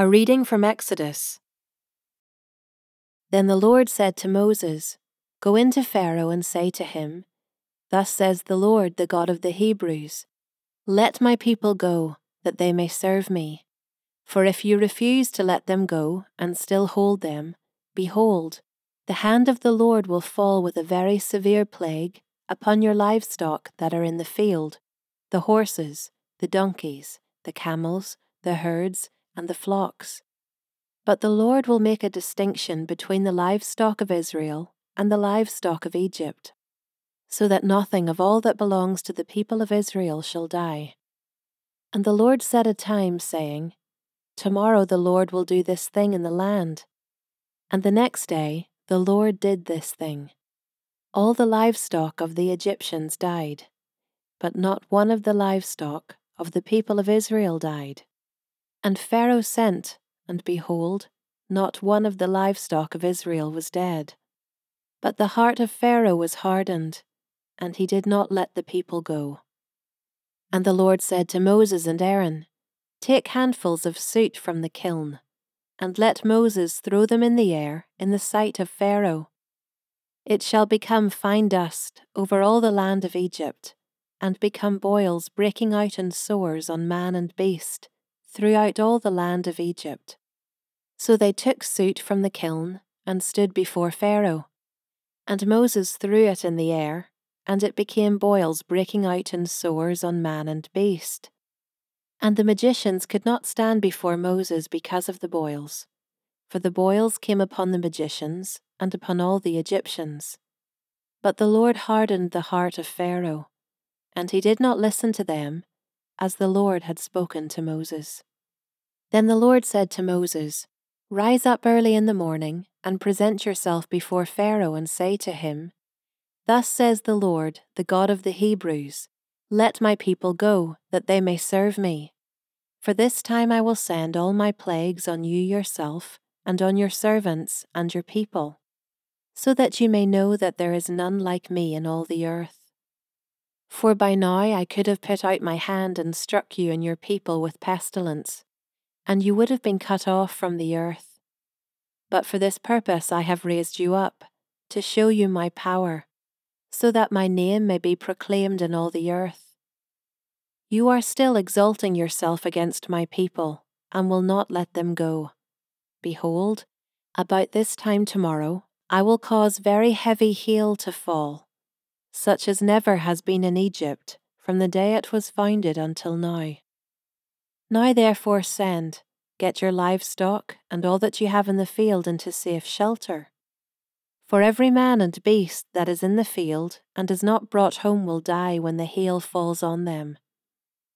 A reading from Exodus. Then the Lord said to Moses, Go into Pharaoh and say to him, Thus says the Lord, the God of the Hebrews, Let my people go, that they may serve me. For if you refuse to let them go and still hold them, behold, the hand of the Lord will fall with a very severe plague upon your livestock that are in the field, the horses, the donkeys, the camels, the herds, and the flocks. But the Lord will make a distinction between the livestock of Israel and the livestock of Egypt, so that nothing of all that belongs to the people of Israel shall die. And the Lord set a time, saying, Tomorrow the Lord will do this thing in the land. And the next day the Lord did this thing. All the livestock of the Egyptians died, but not one of the livestock of the people of Israel died. And Pharaoh sent, and behold, not one of the livestock of Israel was dead. But the heart of Pharaoh was hardened, and he did not let the people go. And the Lord said to Moses and Aaron, Take handfuls of soot from the kiln, and let Moses throw them in the air in the sight of Pharaoh. It shall become fine dust over all the land of Egypt, and become boils breaking out in sores on man and beast throughout all the land of Egypt. So they took soot from the kiln and stood before Pharaoh. And Moses threw it in the air, and it became boils breaking out in sores on man and beast. And the magicians could not stand before Moses because of the boils, for the boils came upon the magicians and upon all the Egyptians. But the Lord hardened the heart of Pharaoh, and he did not listen to them as the Lord had spoken to Moses. Then the Lord said to Moses, Rise up early in the morning, and present yourself before Pharaoh, and say to him, Thus says the Lord, the God of the Hebrews, Let my people go, that they may serve me. For this time I will send all my plagues on you yourself, and on your servants and your people, so that you may know that there is none like me in all the earth. For by now I could have put out my hand and struck you and your people with pestilence, and you would have been cut off from the earth. But for this purpose I have raised you up, to show you my power, so that my name may be proclaimed in all the earth. You are still exalting yourself against my people, and will not let them go. Behold, about this time tomorrow I will cause very heavy hail to fall such as never has been in Egypt from the day it was founded until now. Now therefore send, get your livestock and all that you have in the field into safe shelter. For every man and beast that is in the field and is not brought home will die when the hail falls on them.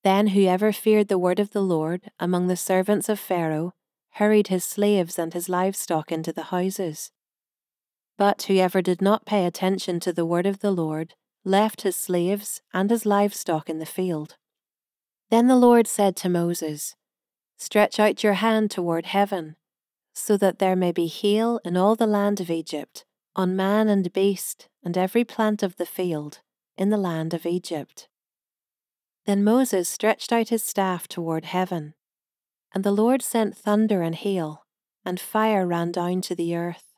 Then whoever feared the word of the Lord among the servants of Pharaoh hurried his slaves and his livestock into the houses but whoever did not pay attention to the word of the Lord left his slaves and his livestock in the field. Then the Lord said to Moses, Stretch out your hand toward heaven, so that there may be hail in all the land of Egypt, on man and beast, and every plant of the field, in the land of Egypt. Then Moses stretched out his staff toward heaven, and the Lord sent thunder and hail, and fire ran down to the earth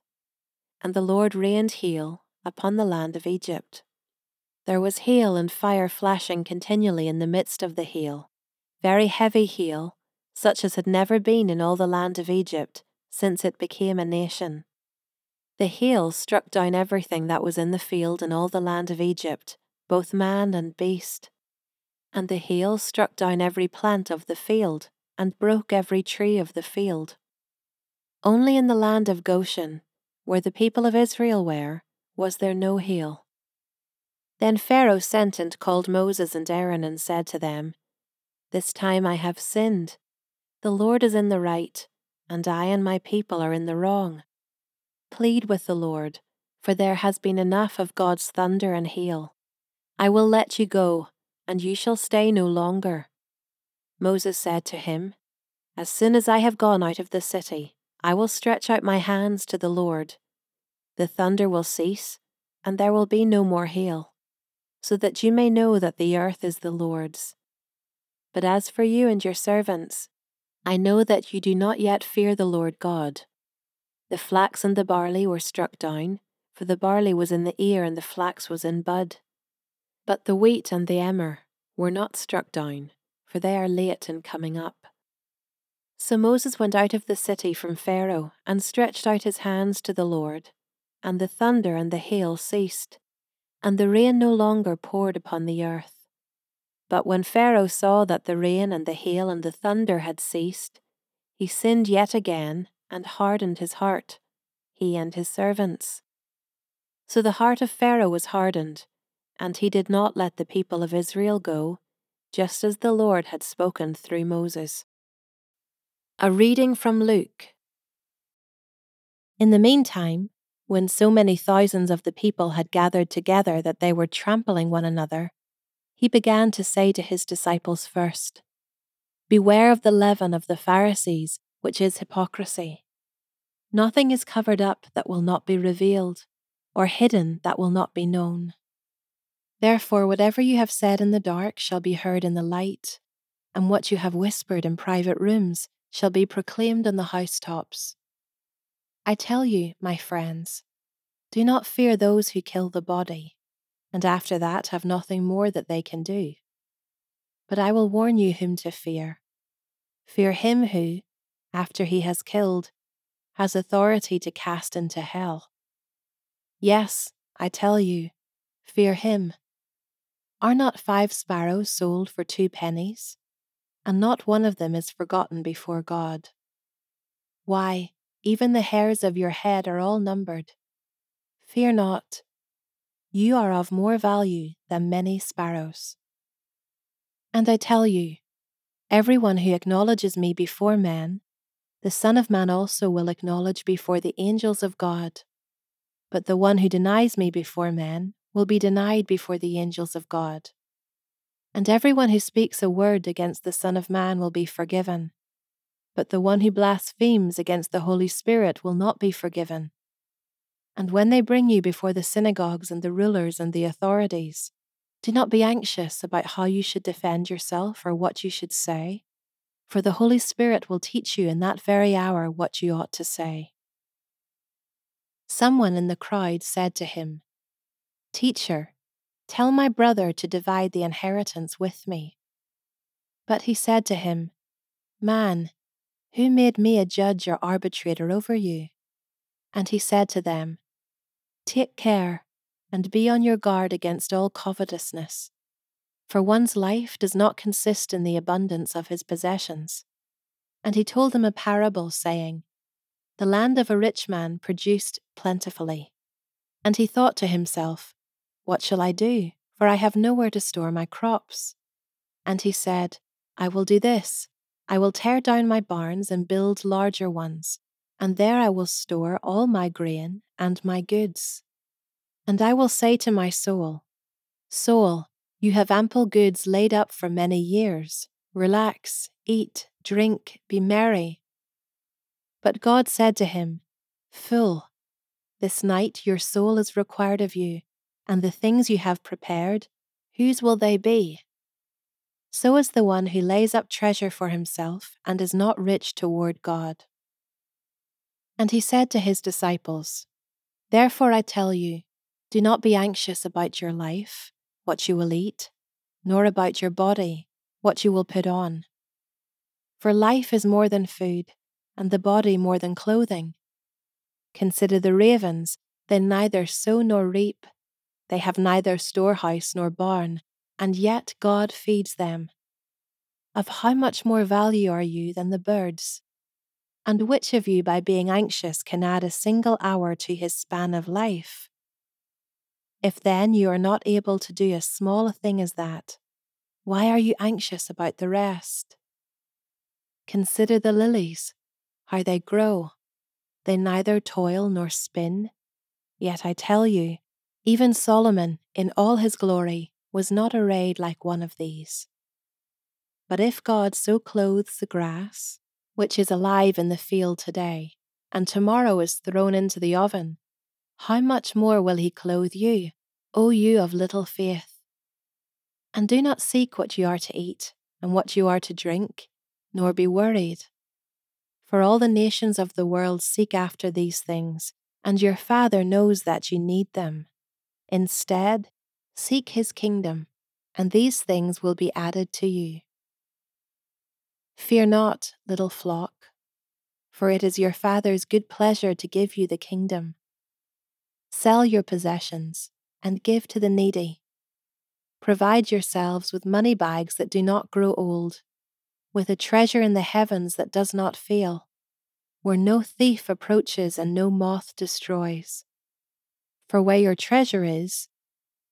and the Lord rained hail upon the land of Egypt. There was hail and fire flashing continually in the midst of the hail, very heavy hail, such as had never been in all the land of Egypt since it became a nation. The hail struck down everything that was in the field in all the land of Egypt, both man and beast. And the hail struck down every plant of the field, and broke every tree of the field. Only in the land of Goshen where the people of Israel were, was there no hail. Then Pharaoh sent and called Moses and Aaron and said to them, This time I have sinned. The Lord is in the right, and I and my people are in the wrong. Plead with the Lord, for there has been enough of God's thunder and hail. I will let you go, and you shall stay no longer. Moses said to him, As soon as I have gone out of the city, I will stretch out my hands to the Lord. The thunder will cease, and there will be no more hail, so that you may know that the earth is the Lord's. But as for you and your servants, I know that you do not yet fear the Lord God. The flax and the barley were struck down, for the barley was in the ear and the flax was in bud. But the wheat and the emmer were not struck down, for they are late in coming up. So Moses went out of the city from Pharaoh and stretched out his hands to the Lord, and the thunder and the hail ceased, and the rain no longer poured upon the earth. But when Pharaoh saw that the rain and the hail and the thunder had ceased, he sinned yet again and hardened his heart, he and his servants. So the heart of Pharaoh was hardened, and he did not let the people of Israel go, just as the Lord had spoken through Moses. A reading from Luke. In the meantime, when so many thousands of the people had gathered together that they were trampling one another, he began to say to his disciples first, Beware of the leaven of the Pharisees, which is hypocrisy. Nothing is covered up that will not be revealed, or hidden that will not be known. Therefore, whatever you have said in the dark shall be heard in the light, and what you have whispered in private rooms shall be proclaimed on the housetops. I tell you, my friends, do not fear those who kill the body and after that have nothing more that they can do. But I will warn you whom to fear. Fear him who, after he has killed, has authority to cast into hell. Yes, I tell you, fear him. Are not five sparrows sold for two pennies? And not one of them is forgotten before God. Why, even the hairs of your head are all numbered. Fear not, you are of more value than many sparrows. And I tell you, everyone who acknowledges me before men, the Son of Man also will acknowledge before the angels of God. But the one who denies me before men will be denied before the angels of God. And everyone who speaks a word against the Son of Man will be forgiven. But the one who blasphemes against the Holy Spirit will not be forgiven and when they bring you before the synagogues and the rulers and the authorities, do not be anxious about how you should defend yourself or what you should say, for the Holy Spirit will teach you in that very hour what you ought to say. Someone in the crowd said to him, Teacher, tell my brother to divide the inheritance with me. But he said to him, Man, who made me a judge or arbitrator over you? And he said to them, Take care and be on your guard against all covetousness, for one's life does not consist in the abundance of his possessions. And he told them a parable, saying, The land of a rich man produced plentifully. And he thought to himself, What shall I do? For I have nowhere to store my crops. And he said, I will do this I will tear down my barns and build larger ones and there I will store all my grain and my goods. And I will say to my soul, Soul, you have ample goods laid up for many years. Relax, eat, drink, be merry. But God said to him, Fool, this night your soul is required of you, and the things you have prepared, whose will they be? So is the one who lays up treasure for himself and is not rich toward God. And he said to his disciples, Therefore I tell you, do not be anxious about your life, what you will eat, nor about your body, what you will put on. For life is more than food, and the body more than clothing. Consider the ravens, they neither sow nor reap, they have neither storehouse nor barn, and yet God feeds them. Of how much more value are you than the birds? And which of you, by being anxious, can add a single hour to his span of life? If then you are not able to do as small a thing as that, why are you anxious about the rest? Consider the lilies, how they grow. They neither toil nor spin. Yet I tell you, even Solomon, in all his glory, was not arrayed like one of these. But if God so clothes the grass, which is alive in the field today, and tomorrow is thrown into the oven, how much more will he clothe you, O you of little faith? And do not seek what you are to eat and what you are to drink, nor be worried, For all the nations of the world seek after these things, and your Father knows that you need them. Instead, seek his kingdom, and these things will be added to you. Fear not, little flock, for it is your Father's good pleasure to give you the kingdom. Sell your possessions and give to the needy. Provide yourselves with money bags that do not grow old, with a treasure in the heavens that does not fail, where no thief approaches and no moth destroys. For where your treasure is,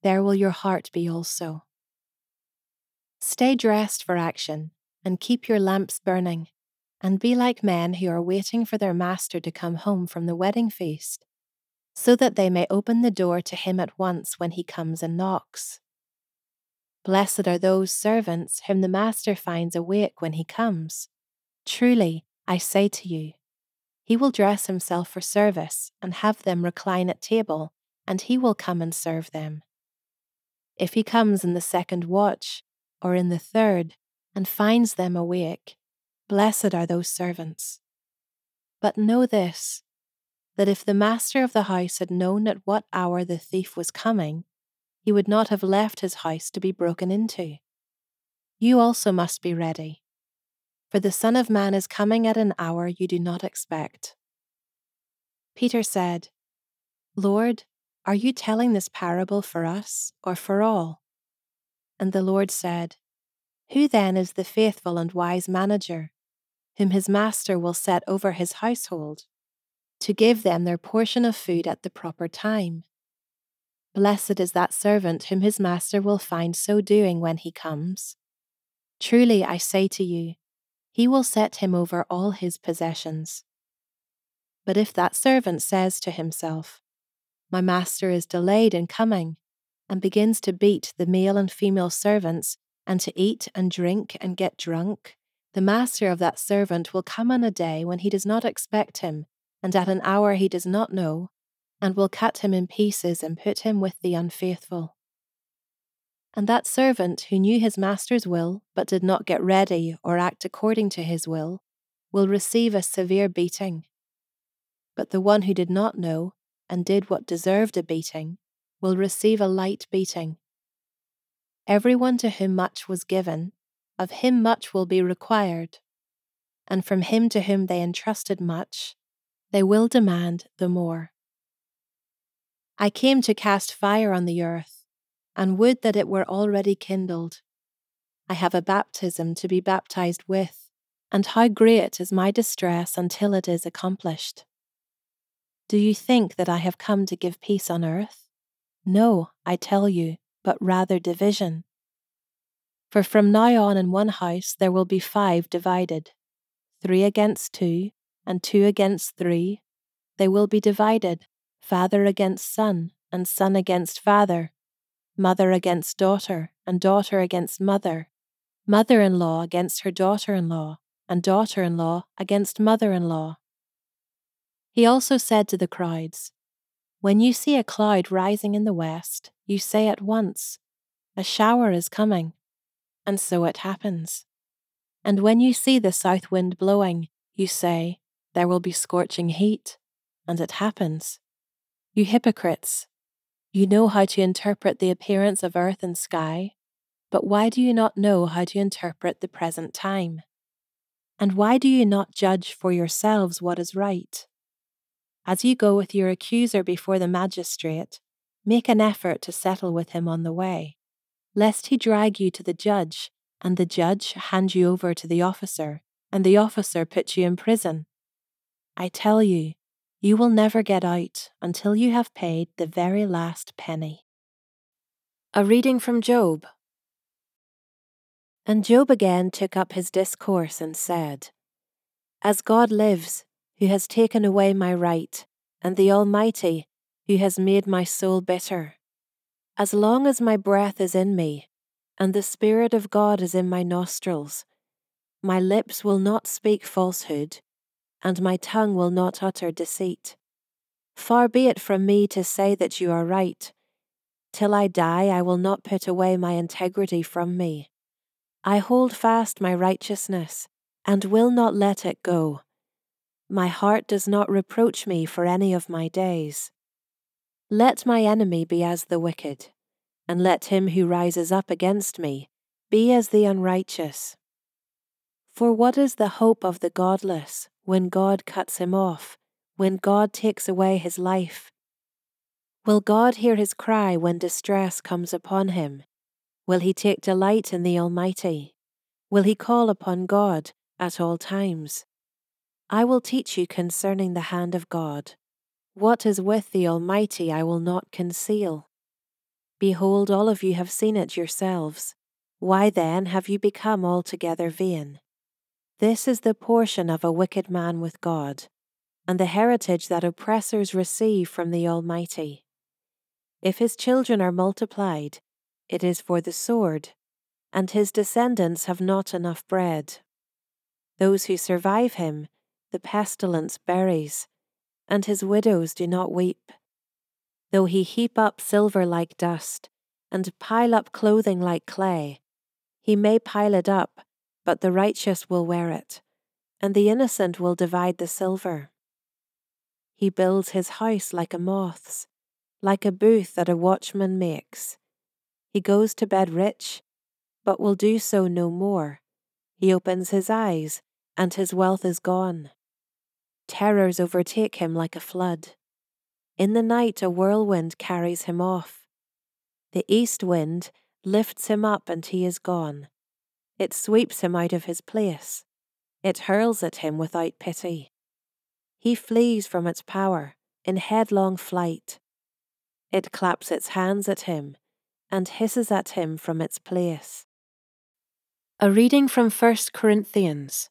there will your heart be also. Stay dressed for action and keep your lamps burning, and be like men who are waiting for their master to come home from the wedding feast, so that they may open the door to him at once when he comes and knocks. Blessed are those servants whom the master finds awake when he comes. Truly, I say to you, he will dress himself for service and have them recline at table, and he will come and serve them. If he comes in the second watch, or in the third, and finds them awake. Blessed are those servants. But know this that if the master of the house had known at what hour the thief was coming, he would not have left his house to be broken into. You also must be ready, for the Son of Man is coming at an hour you do not expect. Peter said, Lord, are you telling this parable for us or for all? And the Lord said, who then is the faithful and wise manager, whom his master will set over his household, to give them their portion of food at the proper time? Blessed is that servant whom his master will find so doing when he comes. Truly, I say to you, he will set him over all his possessions. But if that servant says to himself, My master is delayed in coming, and begins to beat the male and female servants and to eat and drink and get drunk, the master of that servant will come on a day when he does not expect him, and at an hour he does not know, and will cut him in pieces and put him with the unfaithful. And that servant who knew his master's will, but did not get ready or act according to his will, will receive a severe beating. But the one who did not know, and did what deserved a beating, will receive a light beating. Everyone to whom much was given, of him much will be required, and from him to whom they entrusted much, they will demand the more. I came to cast fire on the earth, and would that it were already kindled. I have a baptism to be baptized with, and how great is my distress until it is accomplished. Do you think that I have come to give peace on earth? No, I tell you but rather division. For from now on in one house there will be five divided three against two, and two against three. They will be divided father against son, and son against father, mother against daughter, and daughter against mother, mother in law against her daughter in law, and daughter in law against mother in law. He also said to the crowds, When you see a cloud rising in the west, you say at once, A shower is coming. And so it happens. And when you see the south wind blowing, you say, There will be scorching heat. And it happens. You hypocrites! You know how to interpret the appearance of earth and sky, but why do you not know how to interpret the present time? And why do you not judge for yourselves what is right? As you go with your accuser before the magistrate, Make an effort to settle with him on the way, lest he drag you to the judge, and the judge hand you over to the officer, and the officer put you in prison. I tell you, you will never get out until you have paid the very last penny. A reading from Job. And Job again took up his discourse and said, As God lives, who has taken away my right, and the Almighty, who has made my soul bitter. As long as my breath is in me, and the Spirit of God is in my nostrils, my lips will not speak falsehood, and my tongue will not utter deceit. Far be it from me to say that you are right. Till I die, I will not put away my integrity from me. I hold fast my righteousness, and will not let it go, My heart does not reproach me for any of my days. Let my enemy be as the wicked, and let him who rises up against me be as the unrighteous. For what is the hope of the godless when God cuts him off, when God takes away his life? Will God hear his cry when distress comes upon him? Will he take delight in the Almighty? Will he call upon God at all times? I will teach you concerning the hand of God. What is with the Almighty I will not conceal. Behold, all of you have seen it yourselves. Why then have you become altogether vain? This is the portion of a wicked man with God, and the heritage that oppressors receive from the Almighty. If his children are multiplied, it is for the sword, and his descendants have not enough bread. Those who survive him, the pestilence buries, and his widows do not weep. Though he heap up silver like dust, and pile up clothing like clay, he may pile it up but the righteous will wear it, and the innocent will divide the silver. He builds his house like a moth's, like a booth that a watchman makes. He goes to bed rich, but will do so no more. He opens his eyes, and his wealth is gone. Terrors overtake him like a flood. In the night, a whirlwind carries him off. The east wind lifts him up, and he is gone. It sweeps him out of his place. It hurls at him without pity. He flees from its power in headlong flight. It claps its hands at him and hisses at him from its place. A reading from 1 Corinthians.